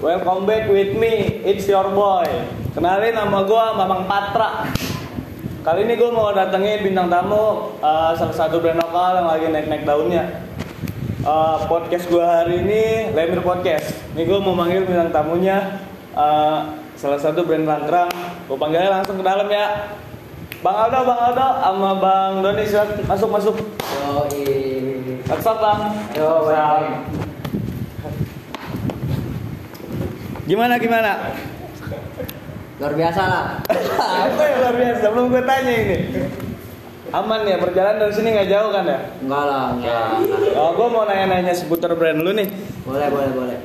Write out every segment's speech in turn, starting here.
Welcome back with me, it's your boy. Kenalin nama gue Mamang Patra. Kali ini gue mau datengin bintang tamu uh, salah satu brand lokal yang lagi naik-naik daunnya. Uh, podcast gue hari ini Lemir Podcast. Ini gue mau manggil bintang tamunya uh, salah satu brand langkrang. Gue panggilnya langsung ke dalam ya. Bang Aldo, Bang Aldo, sama Bang Doni silakan masuk masuk. Yoi. What's up, Bang? Yo, What's up? baik. Gimana gimana? Luar biasa lah. Apa yang luar biasa? Belum gue tanya ini. Aman ya perjalanan dari sini nggak jauh kan ya? Enggak lah, enggak. Oh, gue mau nanya-nanya seputar brand lu nih. Boleh, boleh, boleh.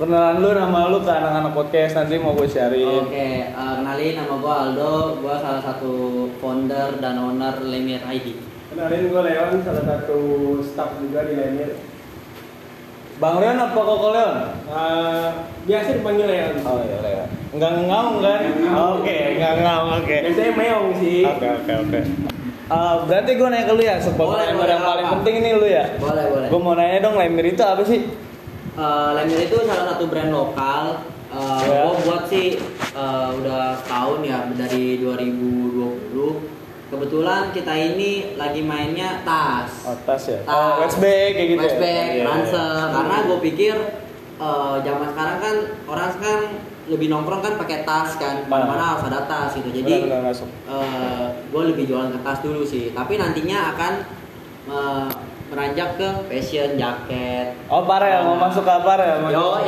Perkenalan lu nama lu ke anak-anak podcast nanti mau gue sharein. Oke, eh, kenalin nama gua Aldo, gua salah satu founder dan owner Lemir ID. Kenalin gue Leon, salah satu staff juga di Lemir. Bang Leon apa Koko Leon? Uh, biasa dipanggil Leon. Oh iya Leon. Enggak ngaung kan? Oke, enggak ngaung. Oke. Biasanya meong sih. Oke oke oke. Eh, berarti gue nanya ke lu ya, sebuah Boleh, yang boleh, paling apa? penting ini lu ya. Boleh, boleh. Gue mau nanya dong, Lemir itu apa sih? Eh, Lemir itu salah satu brand lokal. Eh, Ya. Gua buat sih eh, udah setahun ya dari 2020. Kebetulan kita ini lagi mainnya tas. Oh, tas ya? Tas. Oh, kayak gitu ya? bag, Iya, iya. ransel. Karena gue pikir eh, zaman sekarang kan orang sekarang lebih nongkrong kan pakai tas kan, mana-mana harus ada tas gitu. Jadi Benar, benar, masuk. gue lebih jualan ke tas dulu sih. Tapi nantinya akan eh, meranjak ke fashion, jaket. Oh, parah ya, mau Nah. masuk ke apparel ya? Mau masuk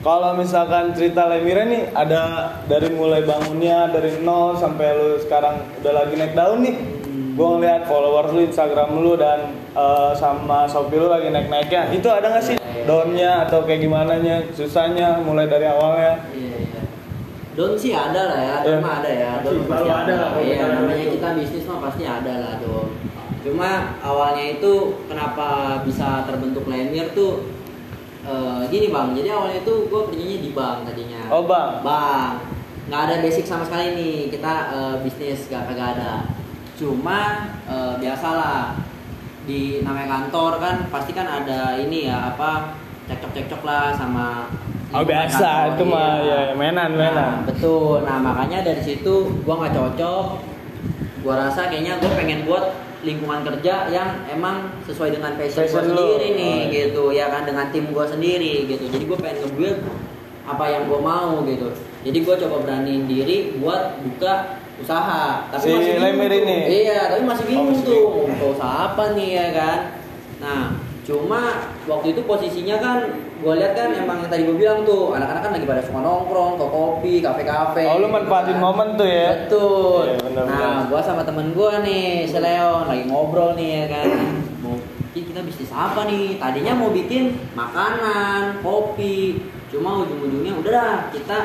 Kalau misalkan cerita Lemira nih ada dari mulai bangunnya dari nol sampai lu sekarang udah lagi naik daun nih. Hmm. Gua ngeliat followers lu, Instagram lu dan eh, sama Shopee lu lagi naik-naiknya. Itu ada nggak sih Iya. daunnya atau kayak gimana nya susahnya mulai dari awalnya? Iya, iya. Don sih ada lah ya, Iya. cuma ada ya. Don Pasti ada. ada lah, Iya, kalau namanya kita bisnis mah pasti ada lah Don. Cuma awalnya itu kenapa bisa terbentuk Lemir tuh eh, gini bang. Jadi awalnya itu gue kerjanya di bank tadinya. Oh, Bang. Bang, nggak ada basic sama sekali nih kita eh, bisnis gak kagak ada. Cuma eh, biasalah di namanya kantor kan pasti kan ada ini ya apa cekcok-cekcok lah sama Oh biasa kantor, itu mah iya. ya mainan Nah, mainan. betul. Nah, makanya dari situ gua nggak cocok. Gua rasa kayaknya gua pengen buat lingkungan kerja yang emang sesuai dengan passion, Passion lu. sendiri nih Oh, iya. gitu ya kan dengan tim gua sendiri gitu. Jadi gua pengen nge-build apa yang gua mau gitu. Jadi gua coba beraniin diri buat buka usaha. Tapi Si masih bingung ini? Iya, tapi masih bingung masih tuh mau buka usaha apa nih ya kan. Nah, cuma waktu itu posisinya kan gue lihat kan emang yang tadi gue bilang tuh anak-anak kan lagi pada suka nongkrong ke kopi kafe-kafe Oh, lu manfaatin kan. momen tuh ya? betul Iya, benar, nah benar. gue sama temen gue nih si Leon lagi ngobrol nih ya kan mau "Ih, kita bisnis apa nih tadinya mau bikin makanan kopi cuma ujung-ujungnya udah dah kita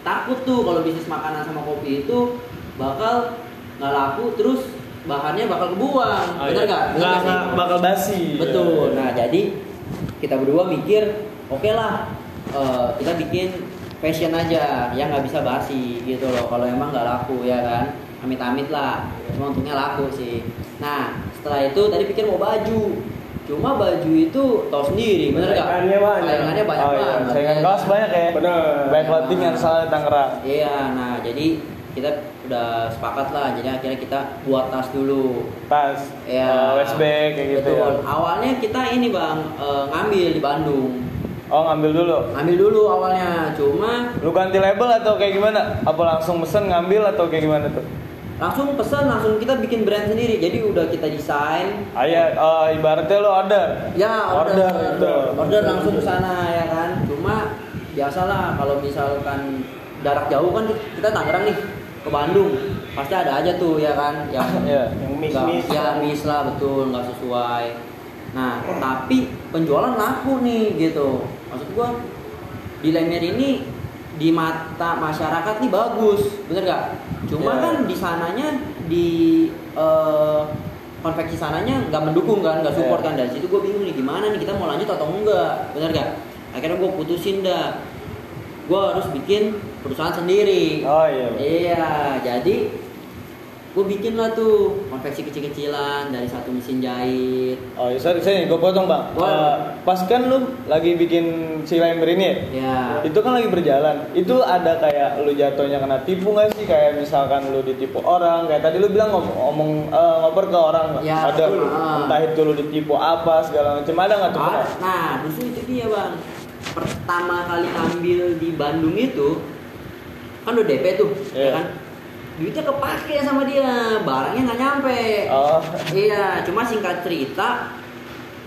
takut tuh kalau bisnis makanan sama kopi itu bakal nggak laku terus bahannya bakal kebuang Oh, bener iya. nggak Bener Nggak nggak bakal basi. Betul. Nah, jadi kita berdua mikir, oke lah, eh, kita bikin fashion aja, yang nggak bisa basi gitu loh. Kalau emang nggak laku ya kan, amit-amit lah. Cuma untungnya laku sih. Nah, setelah itu tadi pikir mau baju. Cuma baju itu tau sendiri, bener nggak? Saingannya banyak. Saingannya banyak Oh, iya. banget. Saingan ya kaos banyak ya? Bener. Banyak clothing yang salah di Tangerang. Iya, nah jadi kita udah sepakat lah. Jadi akhirnya kita buat tas dulu. Tas, Ya. waist bag kayak gitu Betul. ya. Awalnya kita ini bang eh, ngambil di Bandung. Oh ngambil dulu. Ngambil dulu awalnya, cuma Lu ganti label atau kayak gimana? Apa langsung pesen ngambil atau kayak gimana tuh? langsung pesan langsung kita bikin brand sendiri. Jadi udah kita desain. Ayah, eh, ibaratnya lu order. Ya order, Order, order, order. langsung ke sana ya kan. Cuma biasalah kalau misalkan jarak jauh kan kita Tangerang nih ke Bandung pasti ada aja tuh ya kan yang Iya. Yang nggak- miss-miss. ya miss lah betul nggak sesuai nah tapi penjualan laku nih gitu maksud gua di Lemir ini di mata masyarakat nih bagus bener gak cuma Iya. kan di sananya di eh, konveksi sananya nggak mendukung kan nggak support Iya. kan dari situ gue bingung nih gimana nih kita mau lanjut atau enggak bener gak akhirnya gue putusin dah gue harus bikin perusahaan sendiri Oh iya. Iya, jadi gue bikin lah tuh konveksi kecil-kecilan dari satu mesin jahit Oh, ya, sorry, sorry, gue potong bang. Boleh. Eh, pas kan lu lagi bikin si Lember ini ya? ya Itu kan lagi berjalan. Itu ada kayak lu jatuhnya kena tipu nggak sih? Kayak misalkan lu ditipu orang. Kayak tadi lu bilang ngom- ngomong eh, ngoper ke orang. Ya, ada betul. entah itu lu ditipu apa segala macam. Ada nggak tuh? Ah, nah justru itu dia bang pertama kali ngambil di Bandung itu kan udah DP tuh Iya. ya kan? Duitnya kepake sama dia barangnya nggak nyampe. Oh, iya cuma singkat cerita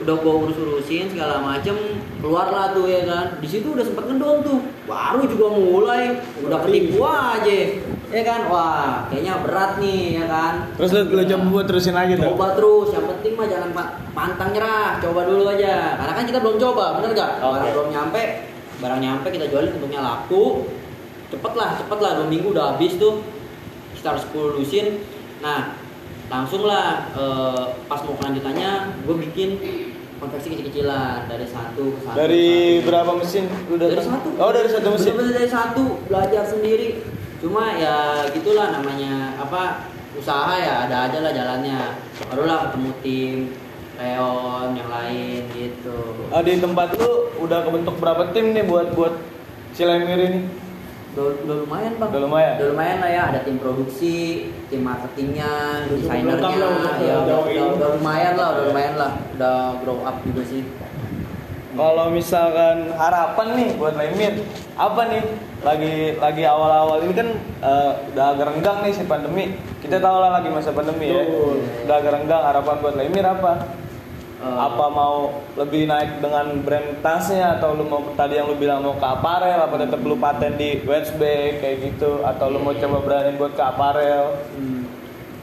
udah gua urus urusin segala macem keluarlah tuh ya kan? Di situ udah sempet ngedon tuh baru juga mulai udah ketipu aja ya kan? Wah kayaknya berat nih ya kan? Terus lu, lu coba buat terusin lagi tuh. coba terus yang penting mah jangan pa- pantang nyerah coba dulu aja. Karena kan kita belum coba bener gak Oke. barang belum nyampe barang nyampe kita jualin untungnya laku. Cepet lah cepet lah dua minggu udah habis tuh. Kita harus full lusin nah langsung lah eh, pas mau kelanjutannya gue bikin konveksi kecil-kecilan. Dari satu ke satu. Dari satu. berapa mesin? Lu dari satu. Oh, dari satu mesin. Bener-bener dari satu. Belajar sendiri cuma ya gitulah namanya apa usaha ya ada aja lah jalannya. Barulah ketemu tim Leon yang lain gitu. Ah, di tempat lu udah kebentuk berapa tim nih buat buat si Lemir ini? udah, udah lumayan bang. Udah lumayan? udah lumayan lah ya ada tim produksi tim marketingnya desainernya. ya udah, udah, udah lumayan lah udah lumayan lah. Udah grow up juga sih Kalau misalkan harapan nih buat Lemir, apa nih? Lagi lagi awal-awal ini kan eh, udah agak renggang nih si pandemi. Kita tahu lah lagi masa pandemi ya. Udah agak renggang. Harapan buat Lemir apa? Eh, Apa mau lebih naik dengan brand tasnya atau lu mau tadi yang lu bilang mau ke aparel apa tetap lu paten di wedge bag kayak gitu atau lu mau coba berani buat ke aparel? hmm,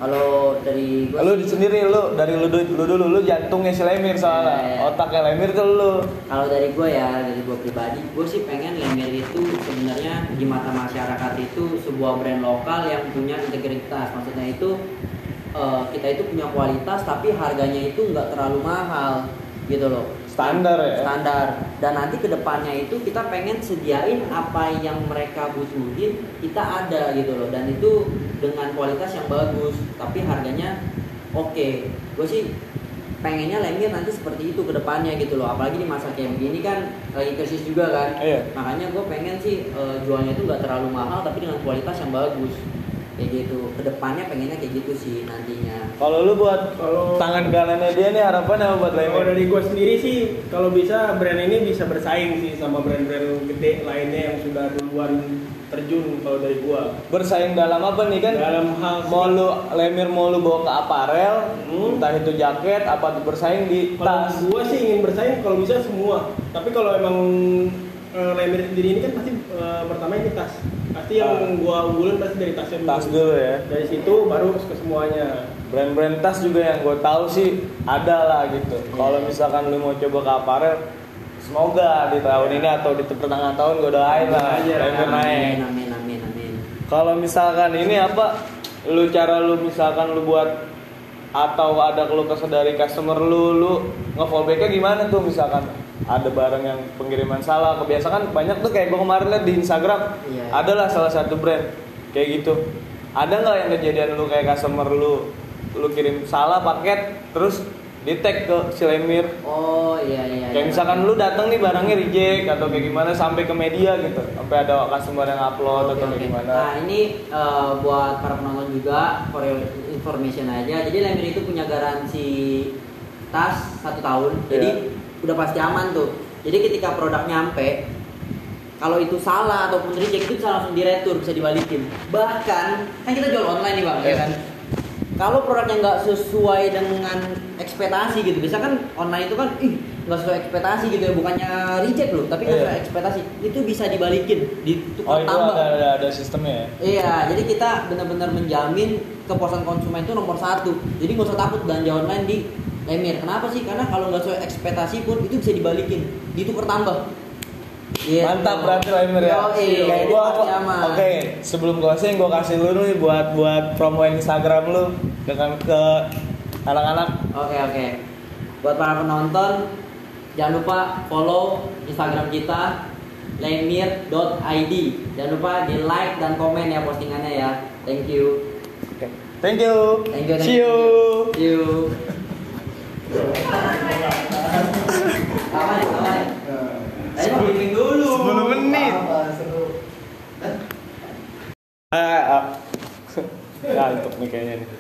kalau dari gua Lu di sendiri lu dari lu, du- lu dulu lu jantungnya si Lemir soalnya. Iya. Otaknya Lemir tuh lu. Kalau dari gue ya, dari gue pribadi, gue sih pengen Lemir itu sebenarnya di mata masyarakat itu sebuah brand lokal yang punya integritas. Maksudnya itu eh, kita itu punya kualitas tapi harganya itu nggak terlalu mahal gitu loh. Standar ya? Standar. Dan nanti ke depannya itu kita pengen sediain apa yang mereka butuhin kita ada gitu loh. Dan itu dengan kualitas yang bagus tapi harganya oke. Gue sih pengennya Lemir nanti seperti itu ke depannya gitu loh apalagi di masa kayak begini kan lagi krisis juga kan Iya. makanya gue pengen sih eh, jualnya itu nggak terlalu mahal tapi dengan kualitas yang bagus kayak gitu ke depannya pengennya kayak gitu sih nantinya Kalau lu buat Kalau- tangan kanannya dia nih harapannya apa buat Kalau Lemir? dari gue sendiri sih, kalau bisa brand ini bisa bersaing sih sama brand-brand gede lainnya yang sudah duluan terjun kalau dari gua. Bersaing dalam apa nih kan? Dalam hal mau lu Lemir mau lu bawa ke aparel, Hmm. entah itu jaket apa tuh bersaing di Kalau tas. gua sih ingin bersaing kalau bisa semua. Tapi kalau emang eh, Lemir sendiri ini kan pasti eh, pertama ini tas. Pasti yang Ah. gua unggulin pasti dari tasnya dulu. Tas dulu ya. Dari situ baru ke semuanya. Brand-brand tas juga yang gue tahu sih ada lah gitu. Kalau misalkan lu mau coba ke aparel, semoga di tahun ini atau di pertengahan tahun gue doain lah Amin aja. Lemir naik. amin amin amin amin Kalau misalkan ini apa? Lu cara lu misalkan lu buat atau ada keluh kesah dari customer lu, lu nge-fallbacknya gimana tuh misalkan ada barang yang pengiriman salah kebiasaan banyak tuh kayak gua kemarin liat di Instagram Iya. adalah salah satu brand kayak gitu ada nggak yang kejadian lu kayak customer lu lu kirim salah paket terus di tag ke si Lemir oh iya iya kayak iya. misalkan lu datang nih barangnya reject atau kayak gimana sampai ke media gitu sampai ada customer yang upload Oke, atau kayak oke. gimana Nah ini eh, buat para penonton juga for information aja. Jadi Lemir itu punya garansi tas satu tahun. Jadi Iya. Udah pasti aman tuh. Jadi ketika produk nyampe, kalau itu salah ataupun reject itu bisa langsung diretur, bisa dibalikin. Bahkan kan kita jual online nih bang, ya Iya. kan. Kalau produknya nggak sesuai dengan ekspektasi gitu, bisa kan online itu kan, ih nggak sesuai ekspektasi gitu ya, bukannya reject loh, tapi nggak Iya. sesuai ekspektasi, itu bisa dibalikin, ditukar Oh itu tambah. ada, ada ada sistemnya ya. Iya, jadi kita benar-benar menjamin kepuasan konsumen itu nomor satu. Jadi nggak usah takut belanja online di Lemir. Kenapa sih? Karena kalau nggak sesuai ekspektasi pun itu bisa dibalikin, ditukar tambah. Gitu. Mantap berarti Lemir ya. Yoi, Oke, gua, gua-. Oke, sebelum closing gua kasih lu nih buat buat promoin Instagram lu dengan ke anak-anak. Oke oke. Buat para penonton, jangan lupa follow Instagram kita lemir.id. Jangan lupa di like dan komen ya postingannya ya. Thank you. Oke. Thank you. Thank you, thank See you. See you. 10 menit. Ah, ah. Ngantuk nih kayaknya nih.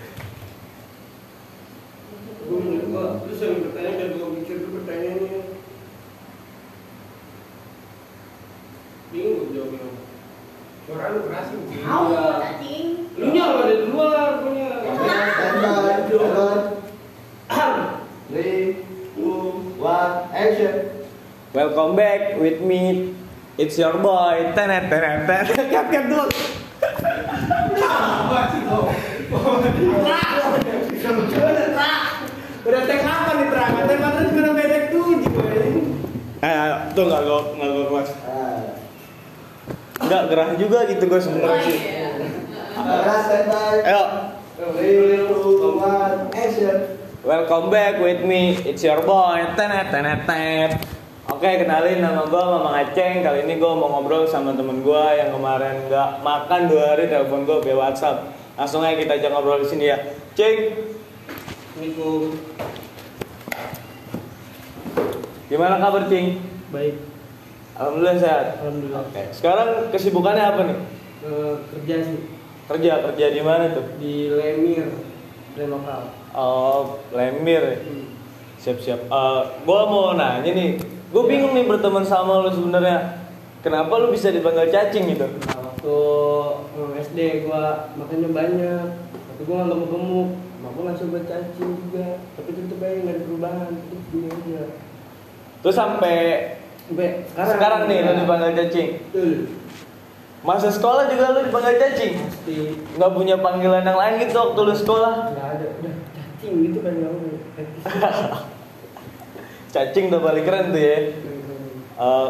Terus yang bertanya dan gue mikir tuh pertanyaannya Bingung gue jawabnya Suara lu Tahu, cacing. Lu nya lu ada di luar punya Three, two, one, action. Welcome back with me. It's your boy. Tenet tenet tenet. Kat kat dulu. Udah tek apa nih terang? Tek apa udah bedek tujuh Eh, tuh nggak gue nggak gue kelas. Ah. Nggak gerah juga gitu gue sebenarnya sih. Kamera standby. Ayo, Three, two, one, action. Welcome back with me. It's your boy. Tenet tenet tenet. Oke, kenalin nama gue Mamang Aceng. Kali ini gue mau ngobrol sama temen gue yang kemarin nggak makan dua hari telepon gue via WhatsApp. Langsung aja kita ajak ngobrol di sini ya. Ceng, Assalamualaikum gimana kabar Cing? Baik Alhamdulillah sehat. Alhamdulillah Oke, sekarang kesibukannya apa nih? Eh, Kerja sih Kerja, kerja di mana tuh? di Lemir Brand lokal Oh, lemir. ya? Siap-siap. Eh, gua mau nanya nih. Gue bingung nih berteman sama lu sebenarnya. Kenapa lu bisa dipanggil cacing gitu? Nah, waktu SD gua makannya banyak tapi gua nggak gemuk-gemuk mak gua langsung buat cacing juga tapi tetep aja nggak ada perubahan terus gini aja Terus sampai sampai sekarang sekarang, nih lu dipanggil cacing. Betul. Masa sekolah juga lu dipanggil cacing? pasti Nggak punya panggilan yang lain gitu waktu lu sekolah? nggak ada udah cacing gitu kan nggak mau Cacing udah balik keren tuh ya. Eh,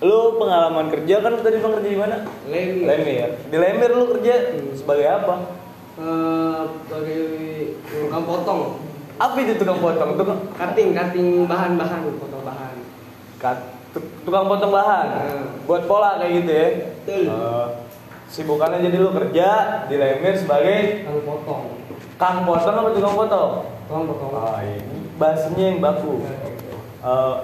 lu pengalaman kerja kan tadi bang kerja di mana? Lemir Lemir. Di Lemir lu kerja Hmm. sebagai apa? Eh, sebagai tukang potong Apa itu tukang potong? Tukang cutting cutting bahan-bahan potong bahan tuk- tukang potong bahan. Hmm. Buat pola kayak gitu ya. Eh, sibukannya jadi lu kerja di Lemir sebagai tukang potong kang potong apa tukang potong? tukang potong Ah, ini bahasanya yang baku. Eh,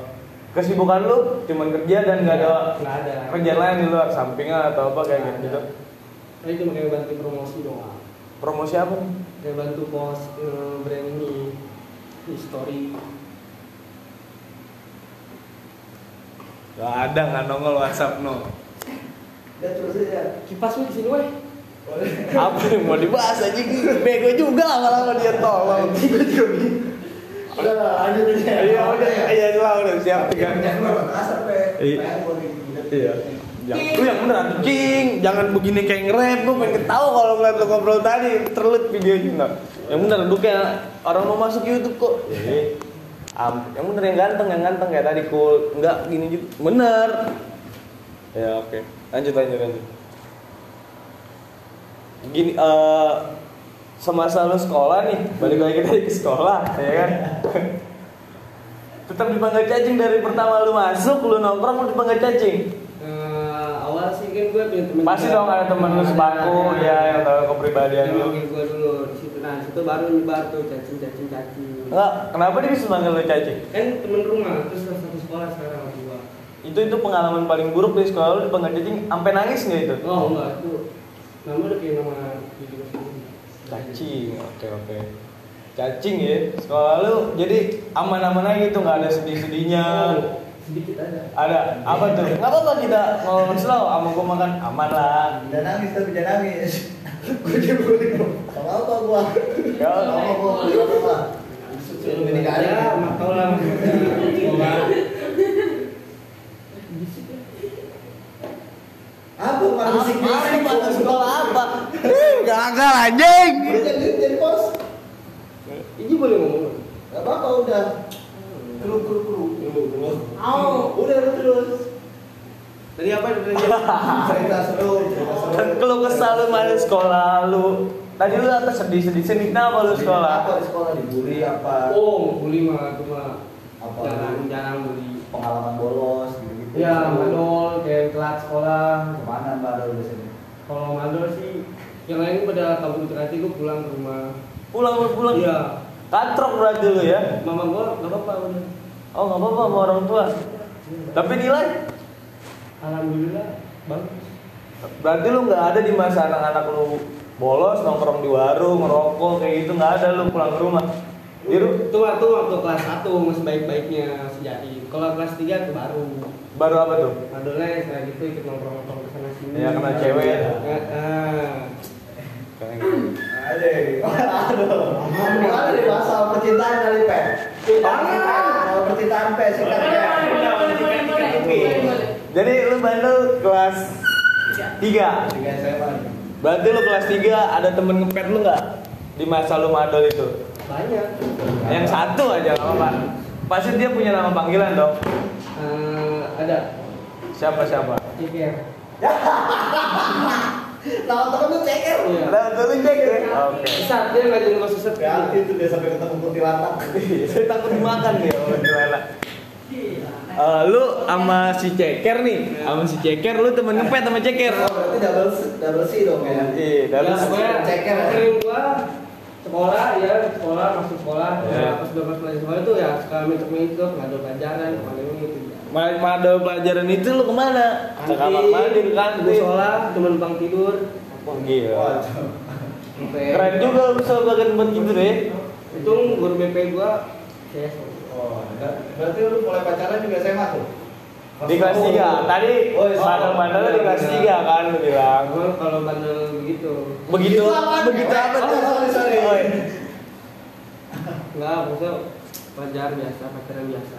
kesibukan lu cuman kerja dan nggak ada nggak ada kerjaan lain di luar sampingan atau apa kayak gitu. Saya cuma kayak bantu promosi doang Promosi apa kayak bantu post eh, brand ini di Gak ada nggak nongol WhatsApp no. Udah terus aja. kipas lu di sini weh Apa yang mau dibahas aja? Bego juga lama-lama dia tolong. Udah lah, lanjut aja. Iya udah, iya udah siap tiga. Jangan lu asap ya. Iya. Gua nih. Iya. Yang, lu yang bener anjing, jangan begini kayak nge-rap, gue pengen ketawa kalau ngeliat lu ngobrol tadi, terlihat videonya enggak. Yang bener, lu kayak orang mau masuk YouTube kok. Am, yang bener yang ganteng, yang ganteng kayak tadi cool, enggak gini juga, bener. Ya oke, lanjut lanjut lanjut. Gini, eh semasa lu sekolah nih, balik lagi tadi ke sekolah, ya kan? Tetap dipanggil cacing dari pertama lu masuk, lu nongkrong lu dipanggil cacing. Eh, awal sih kan gue punya temen Pasti dong ada temen lu sepaku ya yang tahu kepribadian lu. gue dulu nah di situ baru nyebar tuh cacing cacing cacing Enggak, kenapa dia bisa manggil lu cacing? kan temen rumah terus satu sekolah sekarang gua Itu itu pengalaman paling buruk di sekolah lu dipanggil cacing sampai nangis nggak itu? oh enggak itu nama udah kayak nama Cacing, oke oke. Cacing ya, sekolah lu jadi aman-aman aja gitu nggak ada sedih-sedihnya. Oh, sedikit ada Ada apa tuh? Nggak apa-apa kita ngomong slow, sama gua makan aman lah. Jangan nangis tapi jangan nangis. Gua juga Sama apa gua? Ya, Sama apa gua? Apa? Ini kali. ya mak tau lah Apa malah bisik-bisik? Apa sekolah apa? Ih, gagal anjing. Udah jadi jadi bos. ini boleh ngomong Gak apa-apa udah. Kru kru kru. Mau. Udah terus. tadi apa tadi cerita seru. Dan kalau kesal lu main sekolah lu, tadi lu apa sedih-sedih sedih kenapa lu sekolah? Apa di sekolah dibully apa? oh bully mah itu mah Apa? jarang jarang bully Pengalaman bolos gitu-gitu. ya mandol kayak telat sekolah Ke mana mbak ada biasanya? kalau mandol sih yang lain pada kabur berarti gue pulang ke rumah Pulang pulang. iya Katrok berarti lu ya. mama gue nggak apa-apa udah Oh nggak apa-apa sama orang tua. Tapi nilai? alhamdulillah bagus Berarti lu nggak ada di masa anak-anak lu bolos nongkrong di warung ngerokok kayak gitu nggak ada lu pulang ke rumah. Di ru- itu waktu waktu kelas 1 masih baik-baiknya jadi kalau kelas 3 itu baru baru apa tuh? Adolescen kayak gitu ikut nongkrong-nongkrong ke sana sini Ya, kena cewek ya. Ya, ah. Ada. Aduh. Ada di masalah percintaan kali, Pe. Kalau percintaan, Pe, singkat Pe. Jadi lu bandel kelas 3 Tiga SMA. Berarti lu kelas 3 ada temen ngepet lu nggak? Di masa lu madol itu banyak Yang satu aja nggak apa Pasti dia punya nama panggilan dong Eh, ada Siapa siapa? ceker Nama temen lu ceker. Iya. Ada tuh cek ya? Oke sesat dia nggak jadi gue sesat Berarti itu dia sampai ketemu kuntilanak. Saya takut dimakan dia sama Eh, lu sama si ceker nih, sama si ceker lu temen ngepet sama ceker. Oh, berarti double double C dong ya. Iya, ya dalam pokoknya ceker ya? gua sekolah ya sekolah masuk sekolah Iya. ya, pas udah belajar sekolah itu ya suka minta minta nggak ada pelajaran kemarin ini itu Ma- madol pelajaran itu lu ke mana? Ke kamar mandi, kantin. musola cuma numpang tidur Gila. Waduh. sampai Keren juga lu bisa bagian gitu deh. itu guru BP gua saya Oh, ber- berarti lu mulai pacaran juga SMA tuh? Di kelas 3. Tadi Oh, iya. madol-madol di kelas 3 kan lu bilang. gua kalau bandel begitu Begitu Itu apaan? begitu apa Oh, tuh? sorry, sorry. Oh, iya. nggak maksudnya pacar biasa pacaran biasa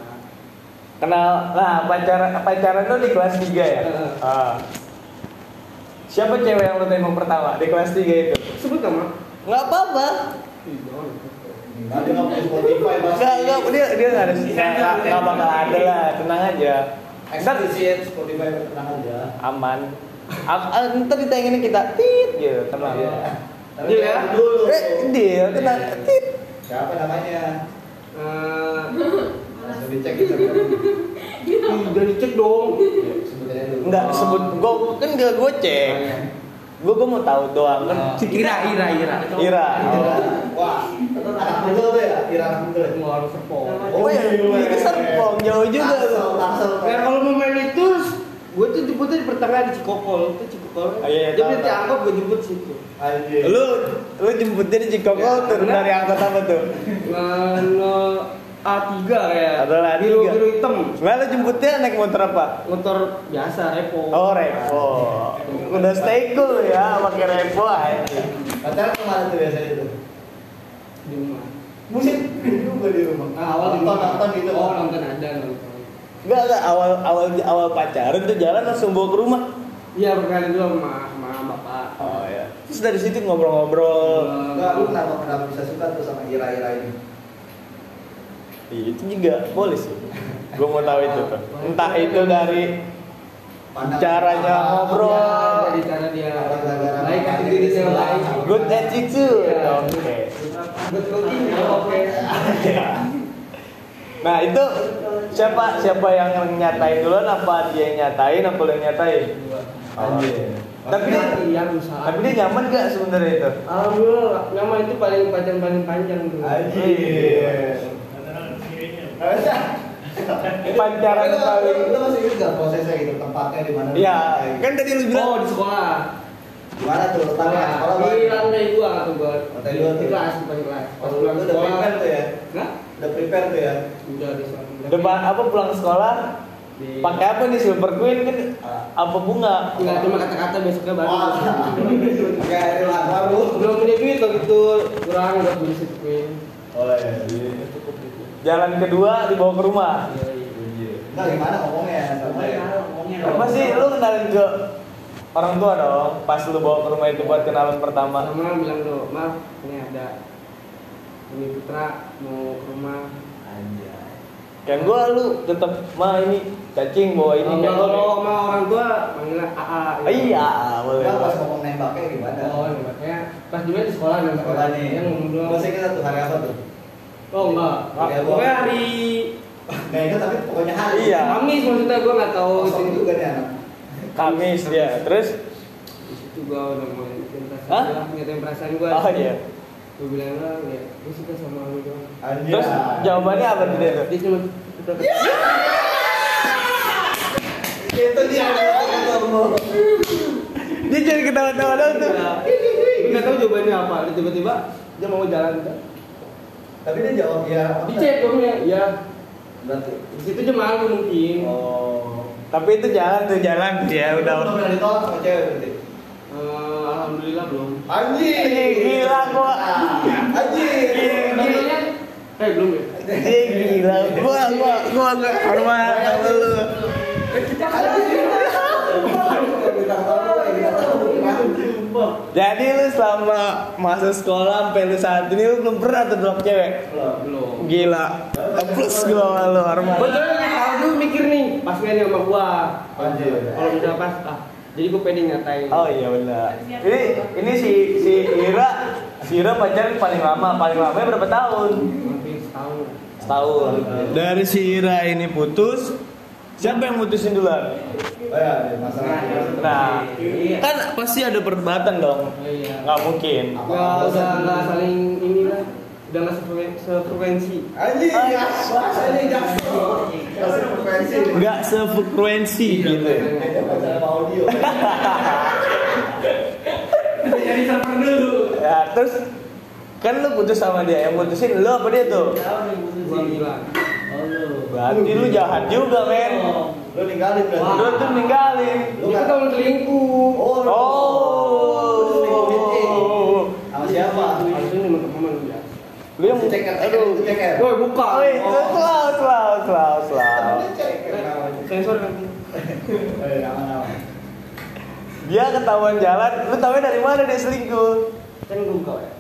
Kenal nah pacaran pacaran lu di kelas 3 ya? Heeh. Ah. Siapa cewek yang lu tembak pertama di kelas 3 itu? sebut nama Enggak apa-apa. Nanti nggak punya Spotify pasti. Enggak, enggak, dia dia enggak ada enggak enggak bakal ada lah, tenang aja. Ntar Eksplisit Spotify tenang aja. aman. A- ntar ditayangin kita tit gitu, tenang. Iya. Tapi Deal ya? dulu. Eh, dia tenang tit. Siapa namanya? Eh, Langsung dicek gitu. udah dicek dong dulu. Enggak sebut gua kan enggak gua cek. Gua gua mau tahu doang kan. Ira, Ira. Ira. Ira. Wah, anak betul tuh ya? Ira anak betul ya? mau harus sepong Oh iya, ini serpong jauh juga tuh. tangsel. Nah kalau mau main itu, gue tuh jemputnya di pertengahan di Cikokol, itu Cikokol. Oh, iya, Dia tahu, beli tahu. angkot gue jemput situ. Anjir. Lu lu jemputnya di Cikokol turun dari angkot apa tuh? Ngano A3 kayak. Adalah A3. Biru biru hitam. Nah, lu jemputnya naik motor apa? Motor biasa Revo. Oh, Revo. Udah stay cool ya, pakai Revo aja. Pacaran ke mana tuh biasanya tuh? Di rumah. Musik juga di rumah. Ah, awal di nonton nonton gitu. Oh kan? nonton ada nonton. Enggak, enggak awal awal awal pacaran tuh jalan langsung bawa ke rumah. Iya berkali dulu sama sama bapak. Oh ya. Terus dari situ ngobrol-ngobrol. Enggak, lu kenapa kenapa bisa suka tuh sama Ira-Ira ini? Iya, itu juga boleh sih. Gue mau tahu itu tuh. Entah itu dari Pandangan Caranya ngobrol. Bro. Dari cara dia baik makan hati diri di dia baik. good attitude. Iya. Oke. Nah itu siapa siapa yang nyatain duluan apa dia yang nyatain apa lu yang nyatain? Anjir. Tapi dia, iya usaha. tapi dia nyaman gak sebenarnya itu? Alhamdulillah, nyaman itu paling panjang paling panjang tuh. Anjir. Pacaran Lu- paling Lu masih ingat gak prosesnya gitu, tempatnya di mana? Iya, kan tadi lu bilang Oh di sekolah. Gimana tuh letaknya? Sekolah Di mana? lantai dua atau gua. Lantai dua tuh. Di kelas bukan di kelas. Pas Oh, pulang lu udah prepare tuh ya? Hah? Udah prepare tuh ya? Udah di sana. depan apa pulang sekolah Di- pakai apa nih silver queen kan apa bunga? Enggak cuma kata-kata besoknya baru. Wah, kayak ada baru. Belum punya duit kalau gitu kurang buat beli sirkuit. Oh iya. Jalan kedua dibawa ke rumah. Iya, iya. Enggak gimana ngomongnya? Ngomongnya. Apa sih lu kenalin ke orang tua dong pas lu bawa ke rumah itu buat kenalan pertama. Sama bilang tuh, maaf ini ada ini Putra mau ke rumah. Kayak gua lu tetap mah ini cacing bawa ini kalau sama orang tua manggilnya AA. Ah, Iya, boleh. Enggak pas ngomong nembaknya gimana? Oh, nembaknya pas dulu di sekolah nembak. Sekolah nih. Yang ngobrol. Masih kita tuh hari apa tuh? Oh enggak. Pokoknya hari Nggak ingat tapi pokoknya hari. Iya. Kamis maksudnya gue nggak tahu Kosong itu. juga nih anak. Kamis dia. Terus Di situ gue udah mulai cinta Hah? Nyatain perasaan gue Oh iya. gue bilang lah ya gue suka sama lu doang. Terus jawabannya apa tuh dia tuh? dia cuma kita Itu dia. Dia jadi ketawa-tawa dong tuh. gue nggak tahu jawabannya apa Dia tiba-tiba dia mau jalan Tapi dia jawab ya. dicek gue bilang iya Berarti. di situ dia malu mungkin Oh. Tapi itu jalan tuh jalan ya Udah udah. pernah ditolak sama cewek berarti. Eh, alhamdulillah belum Anjir. Gila gua. Anjir. Gila. eh belum ya Dia gila. Gua gua gua gua hormat sama lu. Jadi lu selama masa sekolah sampai lu saat ini lu belum pernah tuh drop cewek. belum Gila. Plus gua sama lu hormat. betul mikir nih pas main sama gua Anjir. kalau udah pas ah jadi gua pede nyatain Oh iya benar. Ini ini si si Ira, si Ira pacaran paling lama, paling lama berapa tahun? hampir setahun lah. Setahun. Dari si Ira ini putus, siapa yang mutusin duluan? Oh ya, masalah. Nah, kan pasti ada perdebatan dong. oh iya Nggak mungkin. nggak nggak saling inilah udah nggak sefrekuensi sefrekuensi Anjir, ya. Bahasa ini jaksel. Bahasa frekuensi. Nggak sefrekuensi gitu. Kayaknya bahasa sama audio. jadi server dulu Ya, terus kan lu putus sama dia, yang putusin lu apa dia tuh? gua bilang Berarti lu jahat juga, men. Lu ninggalin kan? Lu tuh ninggalin. Lu nggak tahu selingkuh Oh, Lu yang ceker, aduh. ceker. woi buka itu selalu, selalu, selalu, selalu. Sensor kan Eh. Dia ketahuan jalan, lu tahunya dari mana dia selingkuh? kan gua buka ya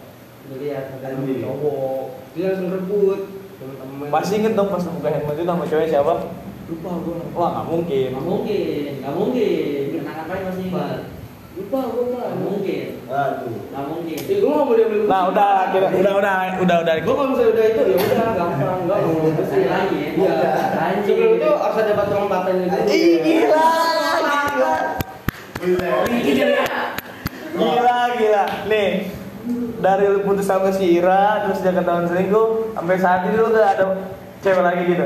jadi ya Anjir. cowok dia langsung rebut teman-teman Pasti inget dong pas buka handphone itu nama cewek siapa? lupa gua Wah nggak mungkin. Nggak mungkin, nggak mungkin. Kenangan apa masih ingat? Lupa Nggak mungkin, Aduh. nggak mungkin. Gua nggak mau beli Nah udah, kita, udah, udah, udah, udah. Gua kalau misalnya udah itu ya udah gampang, enggak mau ngurus Lagi ya. Iya. Lagi. Sebelum itu harus ada batu lompatan gitu. Ih gila, gila, gila, gila. Nih, dari lu putus sama si Ira, terus dia ketahuan selingkuh, sampai saat ini lu gak ada cewek lagi gitu?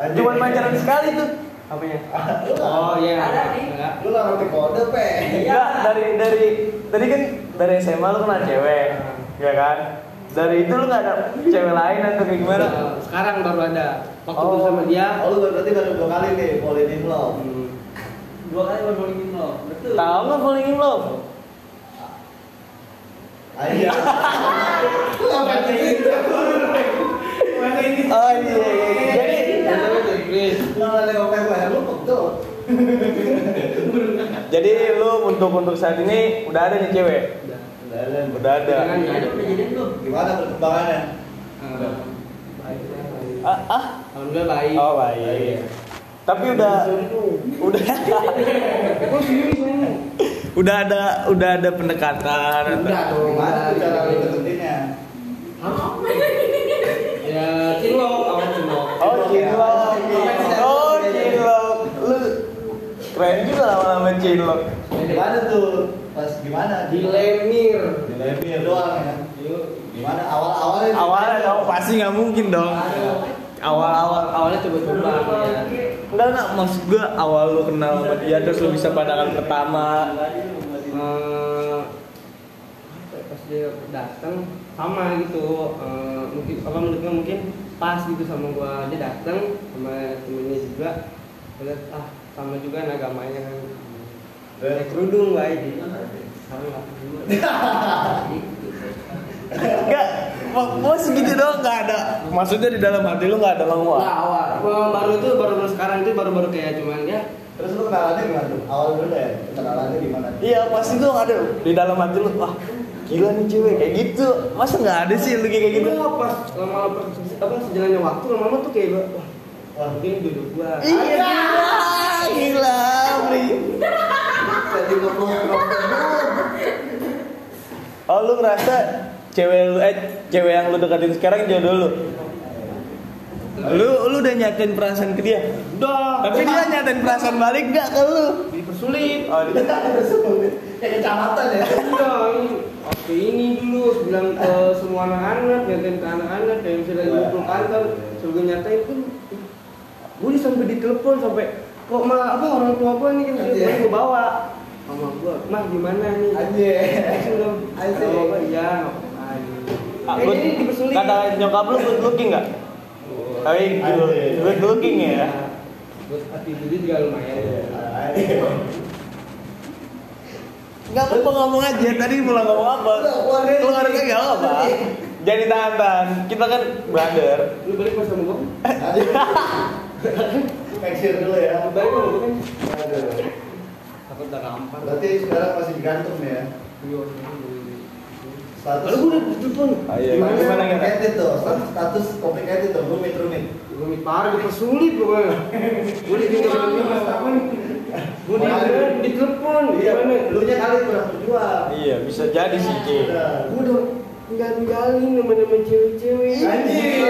Anjir. Cuma pacaran sekali tuh. Apanya? Nggak- Oh iya. Ada nih. Lu nggak ngerti kode, pe. Enggak, dari dari tadi kan dari SMA lu kenal cewek, ya kan? Dari itu lu gak ada cewek lain atau kayak gimana? Eh, Sekarang baru ada. Waktu Oh. sama dia. Oh, lu berarti baru dua kali nih falling in love. hmm, Dua kali baru bowling lo. Betul. Tahu nggak falling in love? Ayo. Lu ngapain gitu? Oh iya, iya, iya. Jadi. Lu ada untuk untuk saat ini udah ada nih cewek, Udah. udah ada. Jangan Ada ada. udah jadian belum? Gimana perkembangannya? Baik. Ah, ah? Alhamdulillah baik. oh baik. Tapi udah, udah, udah ada, udah ada pendekatan. Udah dong. Gimana tuh cara lu deketinnya? Ya, cinlok, awal cinlok. Oh cinlok, oh cinlok, lu keren juga lama-lama cinlok. Gimana tuh? Pas gimana? Di lemir. Di Lemir doang ya. Gimana awal-awalnya? Awalnya kamu pasti nggak mungkin dong. Awal-awal, Awalnya coba-coba ya. enggak enggak maksud gua awal lu kenal sama dia terus lu bisa pandangan pertama. Eh, ya, pas dia datang sama gitu eh, mungkin apa menurutnya mungkin pas gitu sama gua dia datang sama temennya juga liat, ah sama juga agamanya kan pakai kerudung baik Enggak, mau segitu doang nggak ada. Maksudnya di dalam hati lu nggak ada Nah, menguat. awal awal baru itu baru baru sekarang itu baru baru kayak cuman ya Terus lu kenalannya gimana tuh? Awal dulu deh, kenalannya gimana? Iya pasti tuh ada di dalam hati lu. Wah gila nih cewek kayak gitu. Masa nggak ada sih lu kayak gitu? Gua pas lama-lama apa sejalannya waktu lama-lama tuh kayak wah wah mungkin duduk gua Iya gila, gila, Bri. Jadi. Oh lu ngerasa cewek lu eh cewek yang lu deketin sekarang jodoh lu? Lu lu udah nyatain perasaan ke dia? udah Tapi dia nyatain perasaan balik gak ke lu? dipersulit Oh, di- kayak kecamatan ya. Ini oke ini dulu bilang ke semua anak-anak, nyatain ke anak-anak, kayak misalnya ngumpul kantor, suruh nyatain kan, gue sampai ditelepon sampai kok mah apa orang tua gue nih kan Iya. gue bawa sama gue, mah gimana nih? Anjir. Langsung dong, Anjir. sama gue, iya apa-apa. gitu. Ah, Eh, good- kata nyokap lu good looking nggak? Tapi good, good looking ya. Terus attitude juga lumayan. Enggak apa ngomong aja, tadi mulai ngomong apa? Aja nggak apa. Jadi tahan Kita kan brother. Lu balik pas sama gue? Make sure dulu ya. Balik gue kan? Aduh. Takut udah gampang. Berarti sekarang masih digantung ya. Iya, Status Lalu gue udah ditelepon. Ah, iya. Gimana? Gimana, gimana? complicated tuh. Status, status complicated tuh. Rumit rumit. Gue parah dipersulit pokoknya. Gue ditinggal mas nih? Gue di ditelepon. Iya, lu nya kali kurang berjuang. Iya, bisa jadi sih. Gue udah tinggal tinggalin nama-nama cewek-cewek. Anjir.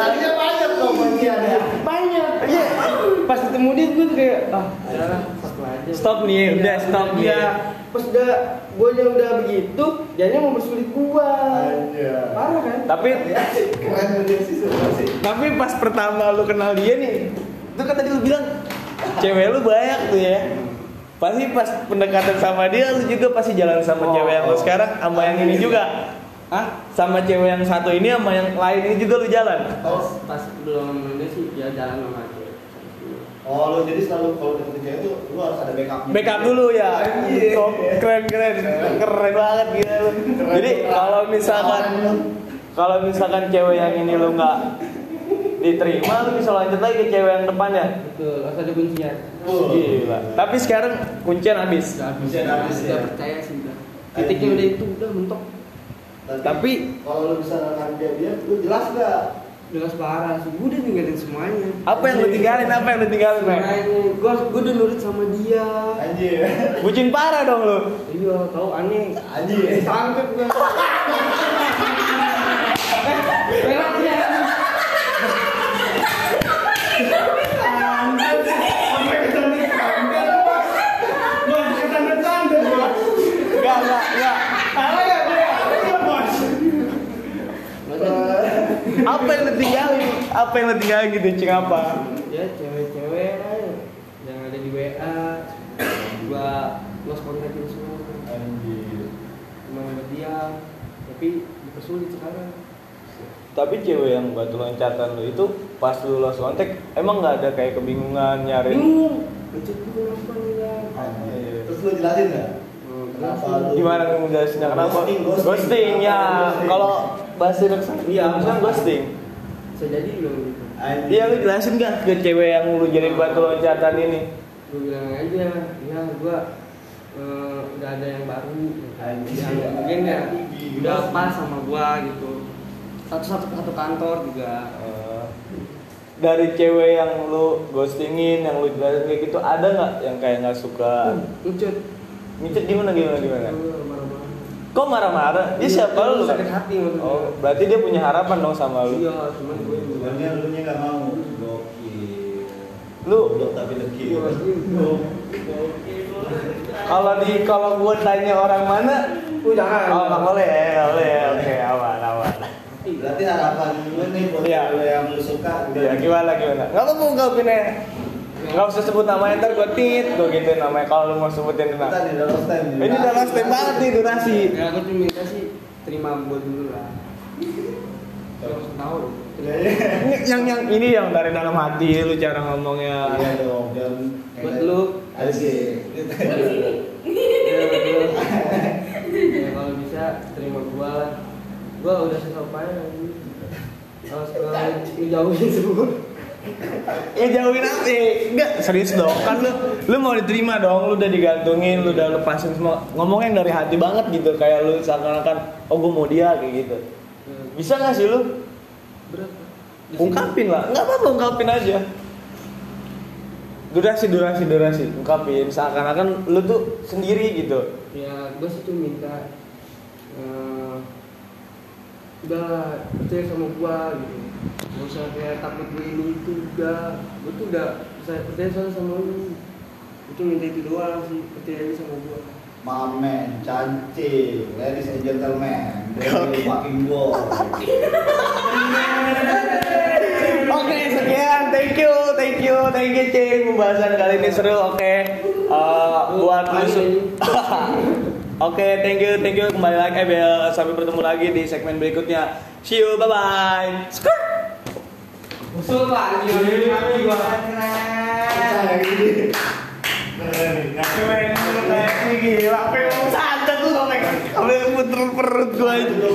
Tadinya banyak loh kunciannya. Banyak. Iya. Pas ketemu dia gue tuh kayak ah, udahlah, satu aja. Stop nih, udah stop nih. Iya. Pas udah gue udah udah begitu, jadinya mau bersulit gua. Anjir. Parah kan? Tapi dia tapi pas pertama lu kenal dia nih, itu kan tadi lu bilang cewek lu banyak tuh ya. Pasti pas pendekatan sama dia lu juga pasti jalan sama Oh, cewek yang lu sekarang sama yang ini juga. Hah? Sama cewek yang satu ini sama yang lain ini juga lu jalan. Pas pas belum ini sih ya jalan sama dia. Oh, lu jadi selalu kalau deketin cewek tuh lu harus ada backupnya. Backup dulu ya. Anjir. Oh, keren keren. Keren banget gitu lu. Jadi kalau misalkan Keren kalau misalkan cewek yang ini lu nggak diterima lu bisa lanjut lagi ke cewek yang depannya. Betul, harus ada kuncian. Oh. Gila. Tapi sekarang kuncian habis. Udah habis. Kuncian habis, Udah ya. percaya sih udah. Titiknya udah itu udah mentok. Tapi- kalau lu bisa nangkap dia dia, lu jelas gak? Jelas parah sih. Gue udah ninggalin semuanya. Apa yang lu tinggalin? Apa yang lu tinggalin, Mek? Gue gue udah nurut sama dia. Anjir. Bucin parah dong lu. Iya, tahu aneh. Anjir. Sangkep gue. Berat ya. Enggak, enggak, enggak. Apa yang lu tinggalin? Apa yang lu tinggalin gitu, Cing apa? Ya cewek-cewek yang ada di WA gua lost contactin semua Anjir. cuma ada dia tapi dipersulit sekarang Tapi cewek yang batu loncatan lu itu pas lu lost kontak emang nggak ada kayak kebingungan nyari bingung ngechat gue kenapa nih ya. Terus lu jelasin gak? Hmm, gimana ngejelasinnya kenapa Ghosting, ghosting. ya Ghosting. kalau bahasa Indonesia Iya. kan ghosting bisa jadi belum gitu. Iya lu jelasin gak ke cewek yang lu jadi batu loncatan ini? Gue bilang aja ya gua eh, udah ada yang baru. Yang mungkin ya udah pas sama gua gitu. Satu satu satu kantor juga. Eh, dari cewek yang lu ghostingin yang lu jelasin kayak gitu ada nggak yang kayak nggak suka? Ngechat ngicet gimana gimana gimana? Marah-marah kok marah-marah? Dia siapa lu? sakit hati maksudnya oh berarti dia punya harapan dong sama lu? Iya cuman gue Sebenarnya lu nya gak mau. Gokil. Lu? Tapi dekil. kalau di kalau gua tanya orang mana? Oh jangan. oh nggak boleh. Ya oke. Aman aman. Berarti harapan lu nih buat Iya. yang lu suka ya gimana gimana? Nggak apa-apa ungkapinnya nggak usah sebut namanya ntar gua tit gua gituin namanya kalau lu mau sebutin nama nih udah lost time. ini udah last time banget nih durasi Ya aku cuma minta sih terima gue dulu lah. Terus tahu. Iya, iya. Ini yang yang ini yang dari dalam hati lu cara ngomongnya Iya dong, jangan Buat lu. Asik. Ya, betul. ya kalau bisa terima gua lah. Gua udah payah lagi. Kalau sekarang ngejauhin semua. Ya jauhin apa enggak serius dong. Kan lu lu mau diterima dong. Lu udah digantungin lu udah lepasin semua. Ngomongnya dari hati banget gitu. Kayak lu seakan-akan oh gue mau dia kayak gitu. Bisa nggak sih lu? Sini- ungkapin lah. Nggak apa-apa ungkapin aja. Durasi durasi durasi. Ungkapin. Seakan-akan lu tuh sendiri gitu. Ya, gue sih tuh minta eh, udah percaya sama gua gitu gak usah kayak takut gue ini itu udah gue tuh udah bisa percaya sama sama lu gue tuh minta itu doang sih percaya aja sama gua Mamen, cantik, ladies and gentlemen, dari fucking boy. Oke, sekian. Thank you, thank you, thank you, Cing. Pembahasan kali ini seru. Oke, Eh, buat musuh. Oke, thank you, thank you. Kembali lagi, eh, Bel. sampai bertemu lagi di segmen berikutnya. See you, bye bye. Usul pak, ini lagi gua. Kayak gini. Keren, keren, gila. Apa yang mau santet tuh sampai sampai muter perut gua itu.